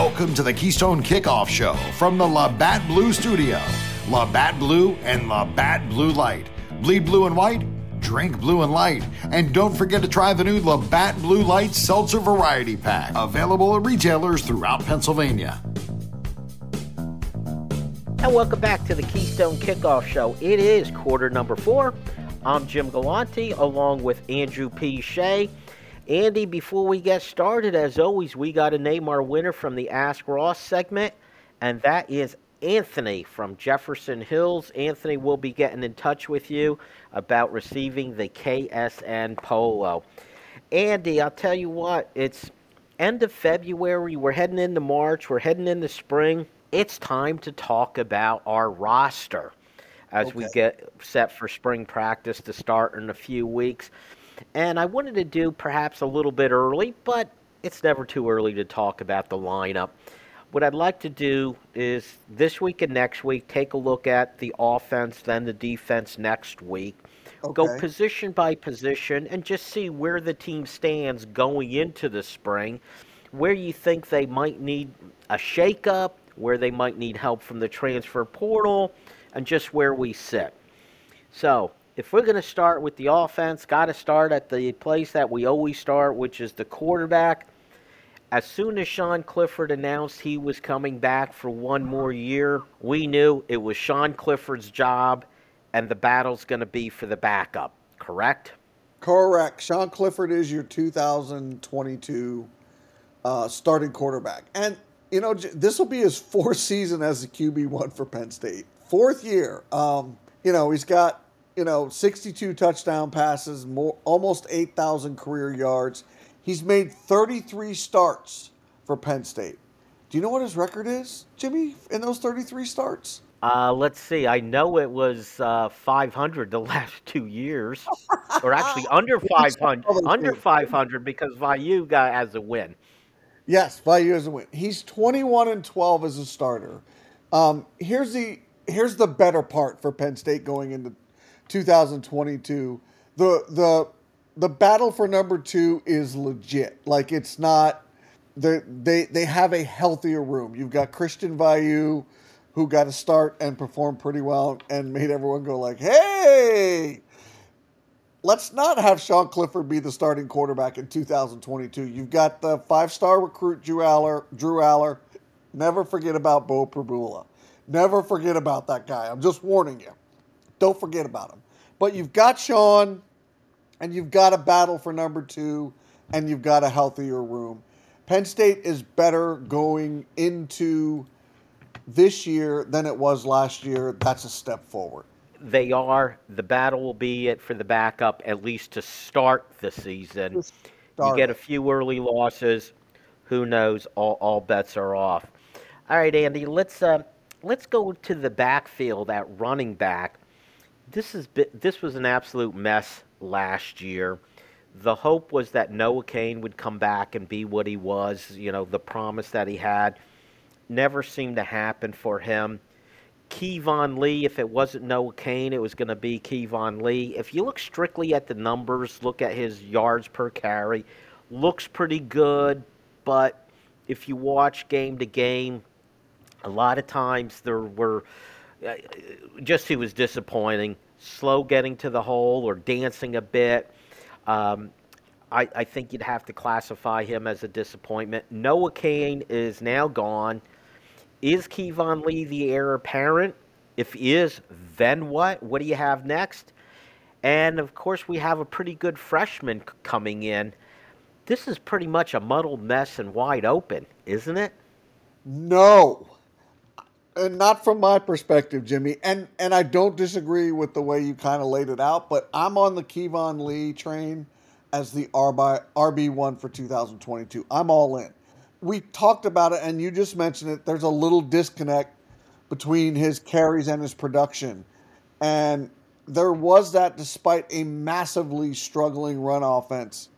Welcome to the Keystone Kickoff Show from the Labatt Blue Studio. Labatt Blue and Labatt Blue Light. Bleed blue and white, drink blue and light. And don't forget to try the new Labatt Blue Light Seltzer Variety Pack, available at retailers throughout Pennsylvania. And welcome back to the Keystone Kickoff Show. It is quarter number four. I'm Jim Galante along with Andrew P. Shea. Andy, before we get started, as always, we got to name our winner from the Ask Ross segment, and that is Anthony from Jefferson Hills. Anthony will be getting in touch with you about receiving the KSN Polo. Andy, I'll tell you what, it's end of February. We're heading into March. We're heading into spring. It's time to talk about our roster as okay. we get set for spring practice to start in a few weeks. And I wanted to do perhaps a little bit early, but it's never too early to talk about the lineup. What I'd like to do is this week and next week take a look at the offense, then the defense next week. Okay. Go position by position and just see where the team stands going into the spring, where you think they might need a shakeup, where they might need help from the transfer portal, and just where we sit. So, if we're going to start with the offense, got to start at the place that we always start, which is the quarterback. As soon as Sean Clifford announced he was coming back for one more year, we knew it was Sean Clifford's job and the battle's going to be for the backup, correct? Correct. Sean Clifford is your 2022 uh, starting quarterback. And, you know, this will be his fourth season as the QB1 for Penn State. Fourth year. Um, you know, he's got you know, 62 touchdown passes, more, almost 8,000 career yards. He's made 33 starts for Penn State. Do you know what his record is, Jimmy, in those 33 starts? Uh, let's see. I know it was uh, 500 the last two years, or actually under 500. under 500 because Veilleux got as a win. Yes, Veilleux as a win. He's 21 and 12 as a starter. Um, here's the here's the better part for Penn State going into 2022. The the the battle for number two is legit. Like it's not they they they have a healthier room. You've got Christian Veilleux, who got to start and perform pretty well and made everyone go like, "Hey, let's not have Sean Clifford be the starting quarterback in 2022." You've got the five-star recruit Drew Allar. Drew Allar. Never forget about Beau Pribula. Never forget about that guy. I'm just warning you. Don't forget about him. But you've got Sean, and you've got a battle for number two, and you've got a healthier room. Penn State is better going into this year than it was last year. That's a step forward. They are. The battle will be it for the backup, at least to start the season. Start you get a few early losses. Who knows? All, all bets are off. All right, Andy. Let's uh, let's go to the backfield at running back this is this was an absolute mess last year. The hope was that Noah Cain would come back and be what he was, you know, the promise that he had. Never seemed to happen for him. Keyvone Lee, if it wasn't Noah Cain, it was going to be Keyvone Lee. If you look strictly at the numbers, look at his yards per carry, looks pretty good, but if you watch game to game, a lot of times there were just he was disappointing. Slow getting to the hole or dancing a bit. Um, I, I, think you'd have to classify him as a disappointment. Noah Cain is now gone. Is Keyvone Lee the heir apparent? If he is, then what? What do you have next? And of course, we have a pretty good freshman coming in. This is pretty much a muddled mess and wide open, isn't it? No and not from my perspective, Jimmy. And and I don't disagree with the way you kind of laid it out, but I'm on the Keyvone Lee train as the RB RB one for 2022. I'm all in. We talked about it, and you just mentioned it. There's a little disconnect between his carries and his production, and there was that despite a massively struggling run offense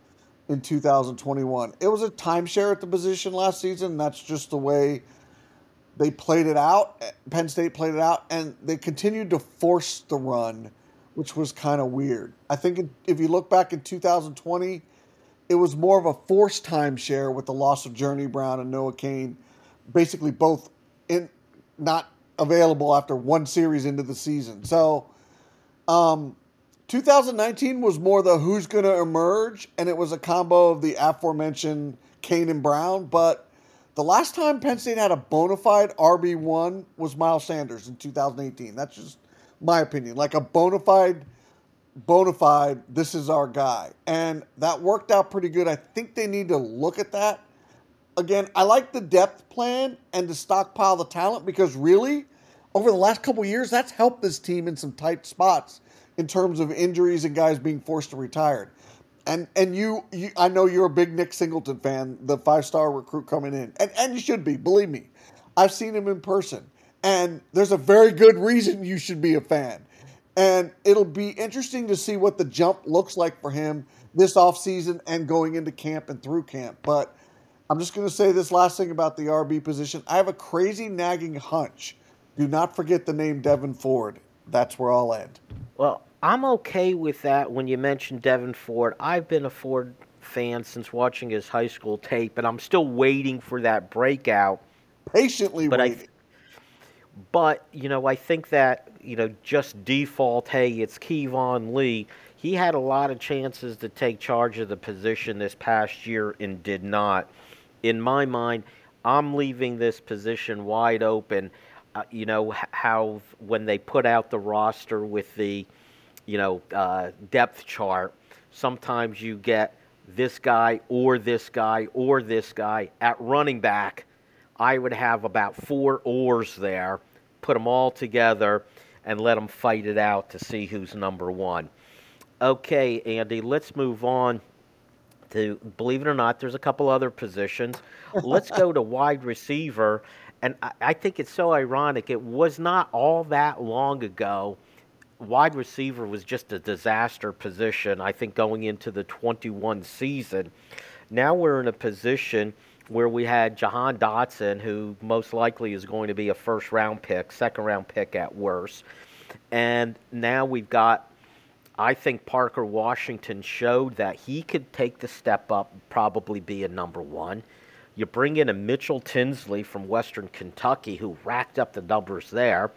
in 2021. It was a timeshare at the position last season. That's just the way they played it out. Penn State played it out, and they continued to force the run, which was kind of weird. I think if you look back in 2020, it was more of a forced timeshare with the loss of Journey Brown and Noah Cain. basically both in not available after one series into the season. So, um, 2019 was more the who's going to emerge, and it was a combo of the aforementioned Cain and Brown. But the last time Penn State had a bona fide RB1 was Miles Sanders in 2018. That's just my opinion. Like a bona fide, bona fide, this is our guy. And that worked out pretty good. I think they need to look at that. Again, I like the depth plan and to stockpile the talent because really, over the last couple years, that's helped this team in some tight spots in terms of injuries and guys being forced to retire. And and you, you I know you're a big Nick Singleton fan, the five star recruit coming in, and and you should be. Believe me, I've seen him in person, and there's a very good reason you should be a fan. And it'll be interesting to see what the jump looks like for him this offseason and going into camp and through camp. But I'm just going to say this last thing about the RB position. I have a crazy nagging hunch. Do not forget the name Devyn Ford. That's where I'll end. Well, I'm okay with that when you mention Devyn Ford. I've been a Ford fan since watching his high school tape, and I'm still waiting for that breakout. Patiently but waiting. I, but, you know, I think that, you know, just default, hey, it's Keyvone Lee. He had a lot of chances to take charge of the position this past year and did not. In my mind, I'm leaving this position wide open. Uh, you know, how when they put out the roster with the – you know, uh, depth chart, sometimes you get this guy or this guy or this guy at running back. I would have about four oars there, put them all together, and let them fight it out to see who's number one. Okay, Andy, let's move on to, believe it or not, there's a couple other positions. let's go to wide receiver. And I, I think it's so ironic. It was not all that long ago wide receiver was just a disaster position, I think, going into the 21 season. Now we're in a position where we had Jahan Dotson, who most likely is going to be a first round pick, second round pick at worst. And now we've got, I think Parker Washington showed that he could take the step up, probably be a number one. You bring in a Mitchell Tinsley from Western Kentucky who racked up the numbers there.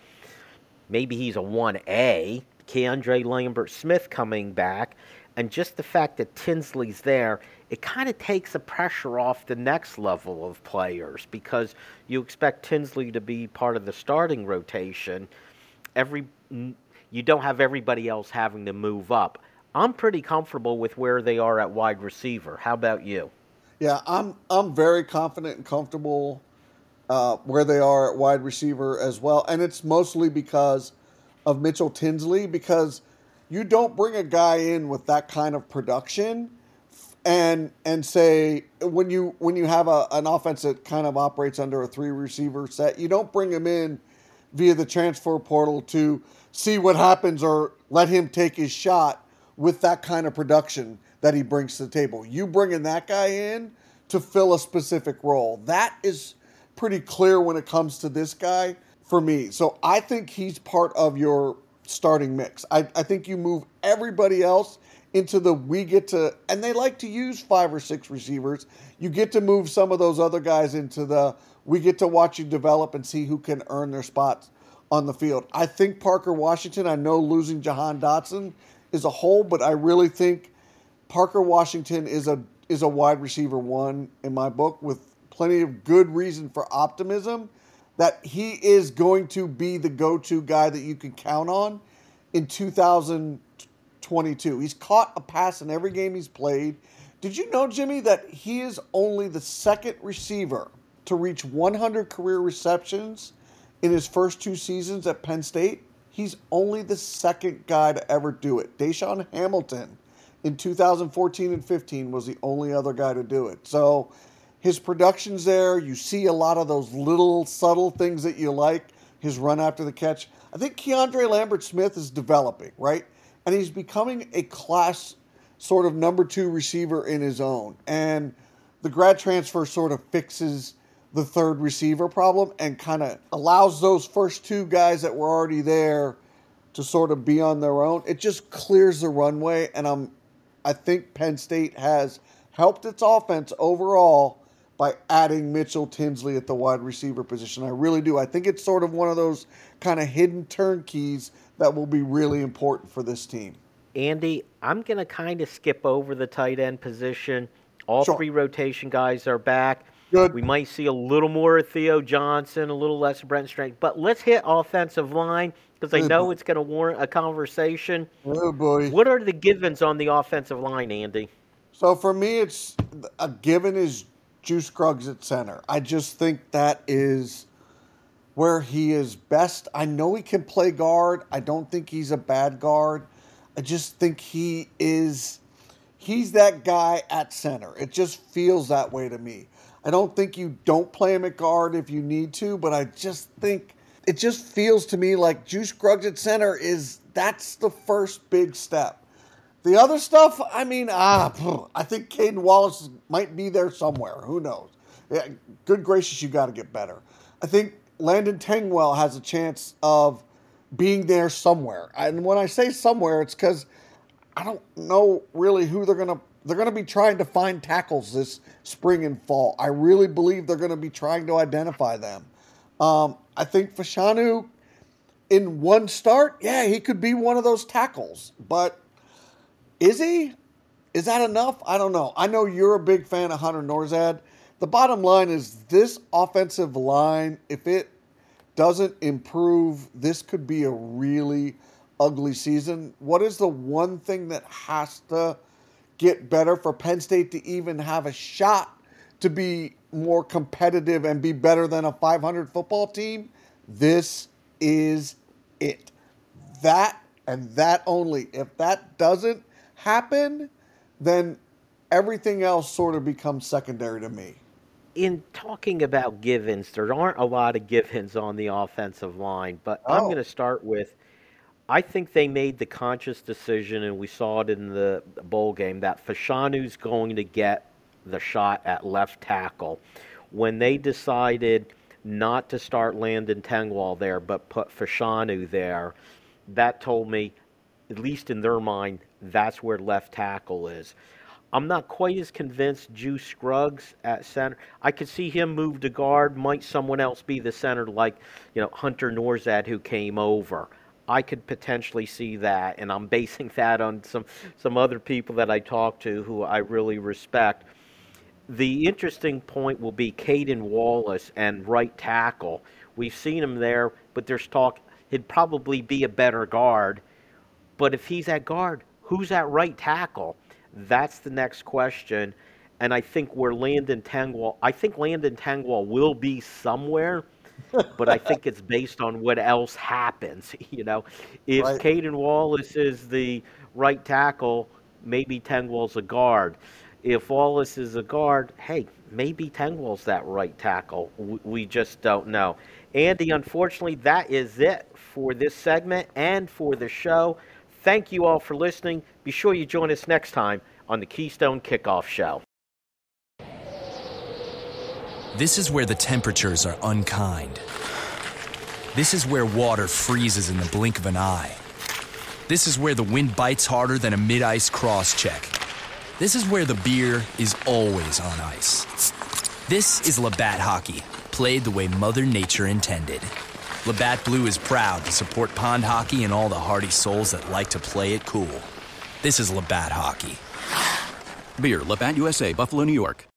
Maybe he's a 1A. Keandre Lambert Smith coming back. And just the fact that Tinsley's there, it kind of takes the pressure off the next level of players because you expect Tinsley to be part of the starting rotation. Every you don't have everybody else having to move up. I'm pretty comfortable with where they are at wide receiver. How about you? Yeah, I'm I'm very confident and comfortable uh, where they are at wide receiver as well, and it's mostly because of Mitchell Tinsley because you don't bring a guy in with that kind of production and and say when you when you have a, an offense that kind of operates under a three receiver set, you don't bring him in via the transfer portal to see what happens or let him take his shot with that kind of production that he brings to the table. You bringing that guy in to fill a specific role. That is pretty clear when it comes to this guy for me. So I think he's part of your starting mix. I, I think you move everybody else into the we get to, and they like to use five or six receivers. You get to move some of those other guys into the we get to watch you develop and see who can earn their spots on the field. I think Parker Washington, I know losing Jahan Dotson is a hole, but I really think Parker Washington is a is a wide receiver one in my book with plenty of good reason for optimism that he is going to be the go-to guy that you can count on in 2022. He's caught a pass in every game he's played. Did you know, Jimmy, that he is only the second receiver to reach 100 career receptions in his first two seasons at Penn State? He's only the second guy to ever do it. DaeSean Hamilton in 2014 and 15 was the only other guy to do it. So his production's there. You see a lot of those little subtle things that you like. His run after the catch. I think Keandre Lambert Smith is developing, right? And he's becoming a class sort of number two receiver in his own. And the grad transfer sort of fixes the third receiver problem and kind of allows those first two guys that were already there to sort of be on their own. It just clears the runway and I'm I think Penn State has helped its offense overall by adding Mitchell Tinsley at the wide receiver position. I really do. I think it's sort of one of those kind of hidden turnkeys that will be really important for this team. Andy, I'm going to kind of skip over the tight end position. All Sure. three rotation guys are back. Good. We might see a little more of Theo Johnson, a little less of Brent Strange. But let's hit offensive line because I know boy. it's going to warrant a conversation. Oh boy. What are the givens on the offensive line, Andy? So for me, it's a given is Juice Scruggs at center. I just think that is where he is best. I know he can play guard. I don't think he's a bad guard. I just think he is he's that guy at center. It just feels that way to me. I don't think you don't play him at guard if you need to, but I just think it just feels to me like Juice Scruggs at center is that's the first big step. The other stuff, I mean, ah, I think Caedan Wallace might be there somewhere. Who knows? Yeah, good gracious, you got to get better. I think Landon Tengwall has a chance of being there somewhere. And when I say somewhere, it's because I don't know really who they're gonna. They're gonna be trying to find tackles this spring and fall. I really believe they're gonna be trying to identify them. Um, I think Fashanu, in one start, yeah, he could be one of those tackles, but is he? Is that enough? I don't know. I know you're a big fan of Hunter Nourzad. The bottom line is this offensive line, if it doesn't improve, this could be a really ugly season. What is the one thing that has to get better for Penn State to even have a shot to be more competitive and be better than a 500 football team? This is it. That and that only. If that doesn't happen, then everything else sort of becomes secondary to me. in talking about givens, there aren't a lot of givens on the offensive line, but I'm Oh. going to start with I think they made the conscious decision, and we saw it in the bowl game, that Fashanu's going to get the shot at left tackle. When they decided not to start Landon Tengwall there, but put Fashanu there, that told me, at least in their mind, that's where left tackle is. I'm not quite as convinced Juice Scruggs at center. I could see him move to guard. Might someone else be the center, like you know Hunter Nourzad, who came over? I could potentially see that, and I'm basing that on some some other people that I talked to who I really respect. The interesting point will be Caedan Wallace and right tackle. We've seen him there, but there's talk he'd probably be a better guard. But if he's at guard, who's at right tackle? That's the next question. And I think where Landon Tengwall, I think Landon Tengwall will be somewhere, but I think it's based on what else happens. You know, if Right. Caedan Wallace is the right tackle, maybe Tengwall's a guard. If Wallace is a guard, hey, maybe Tengwall's that right tackle. We just don't know. Andy, unfortunately, that is it for this segment and for the show. Thank you all for listening. Be sure you join us next time on the Keystone Kickoff Show. This is where the temperatures are unkind. This is where water freezes in the blink of an eye. This is where the wind bites harder than a mid ice cross check. This is where the beer is always on ice. This is Labatt Hockey, played the way Mother Nature intended. Labatt Blue is proud to support pond hockey and all the hardy souls that like to play it cool. This is Labatt Hockey. Beer, Labatt USA, Buffalo, New York.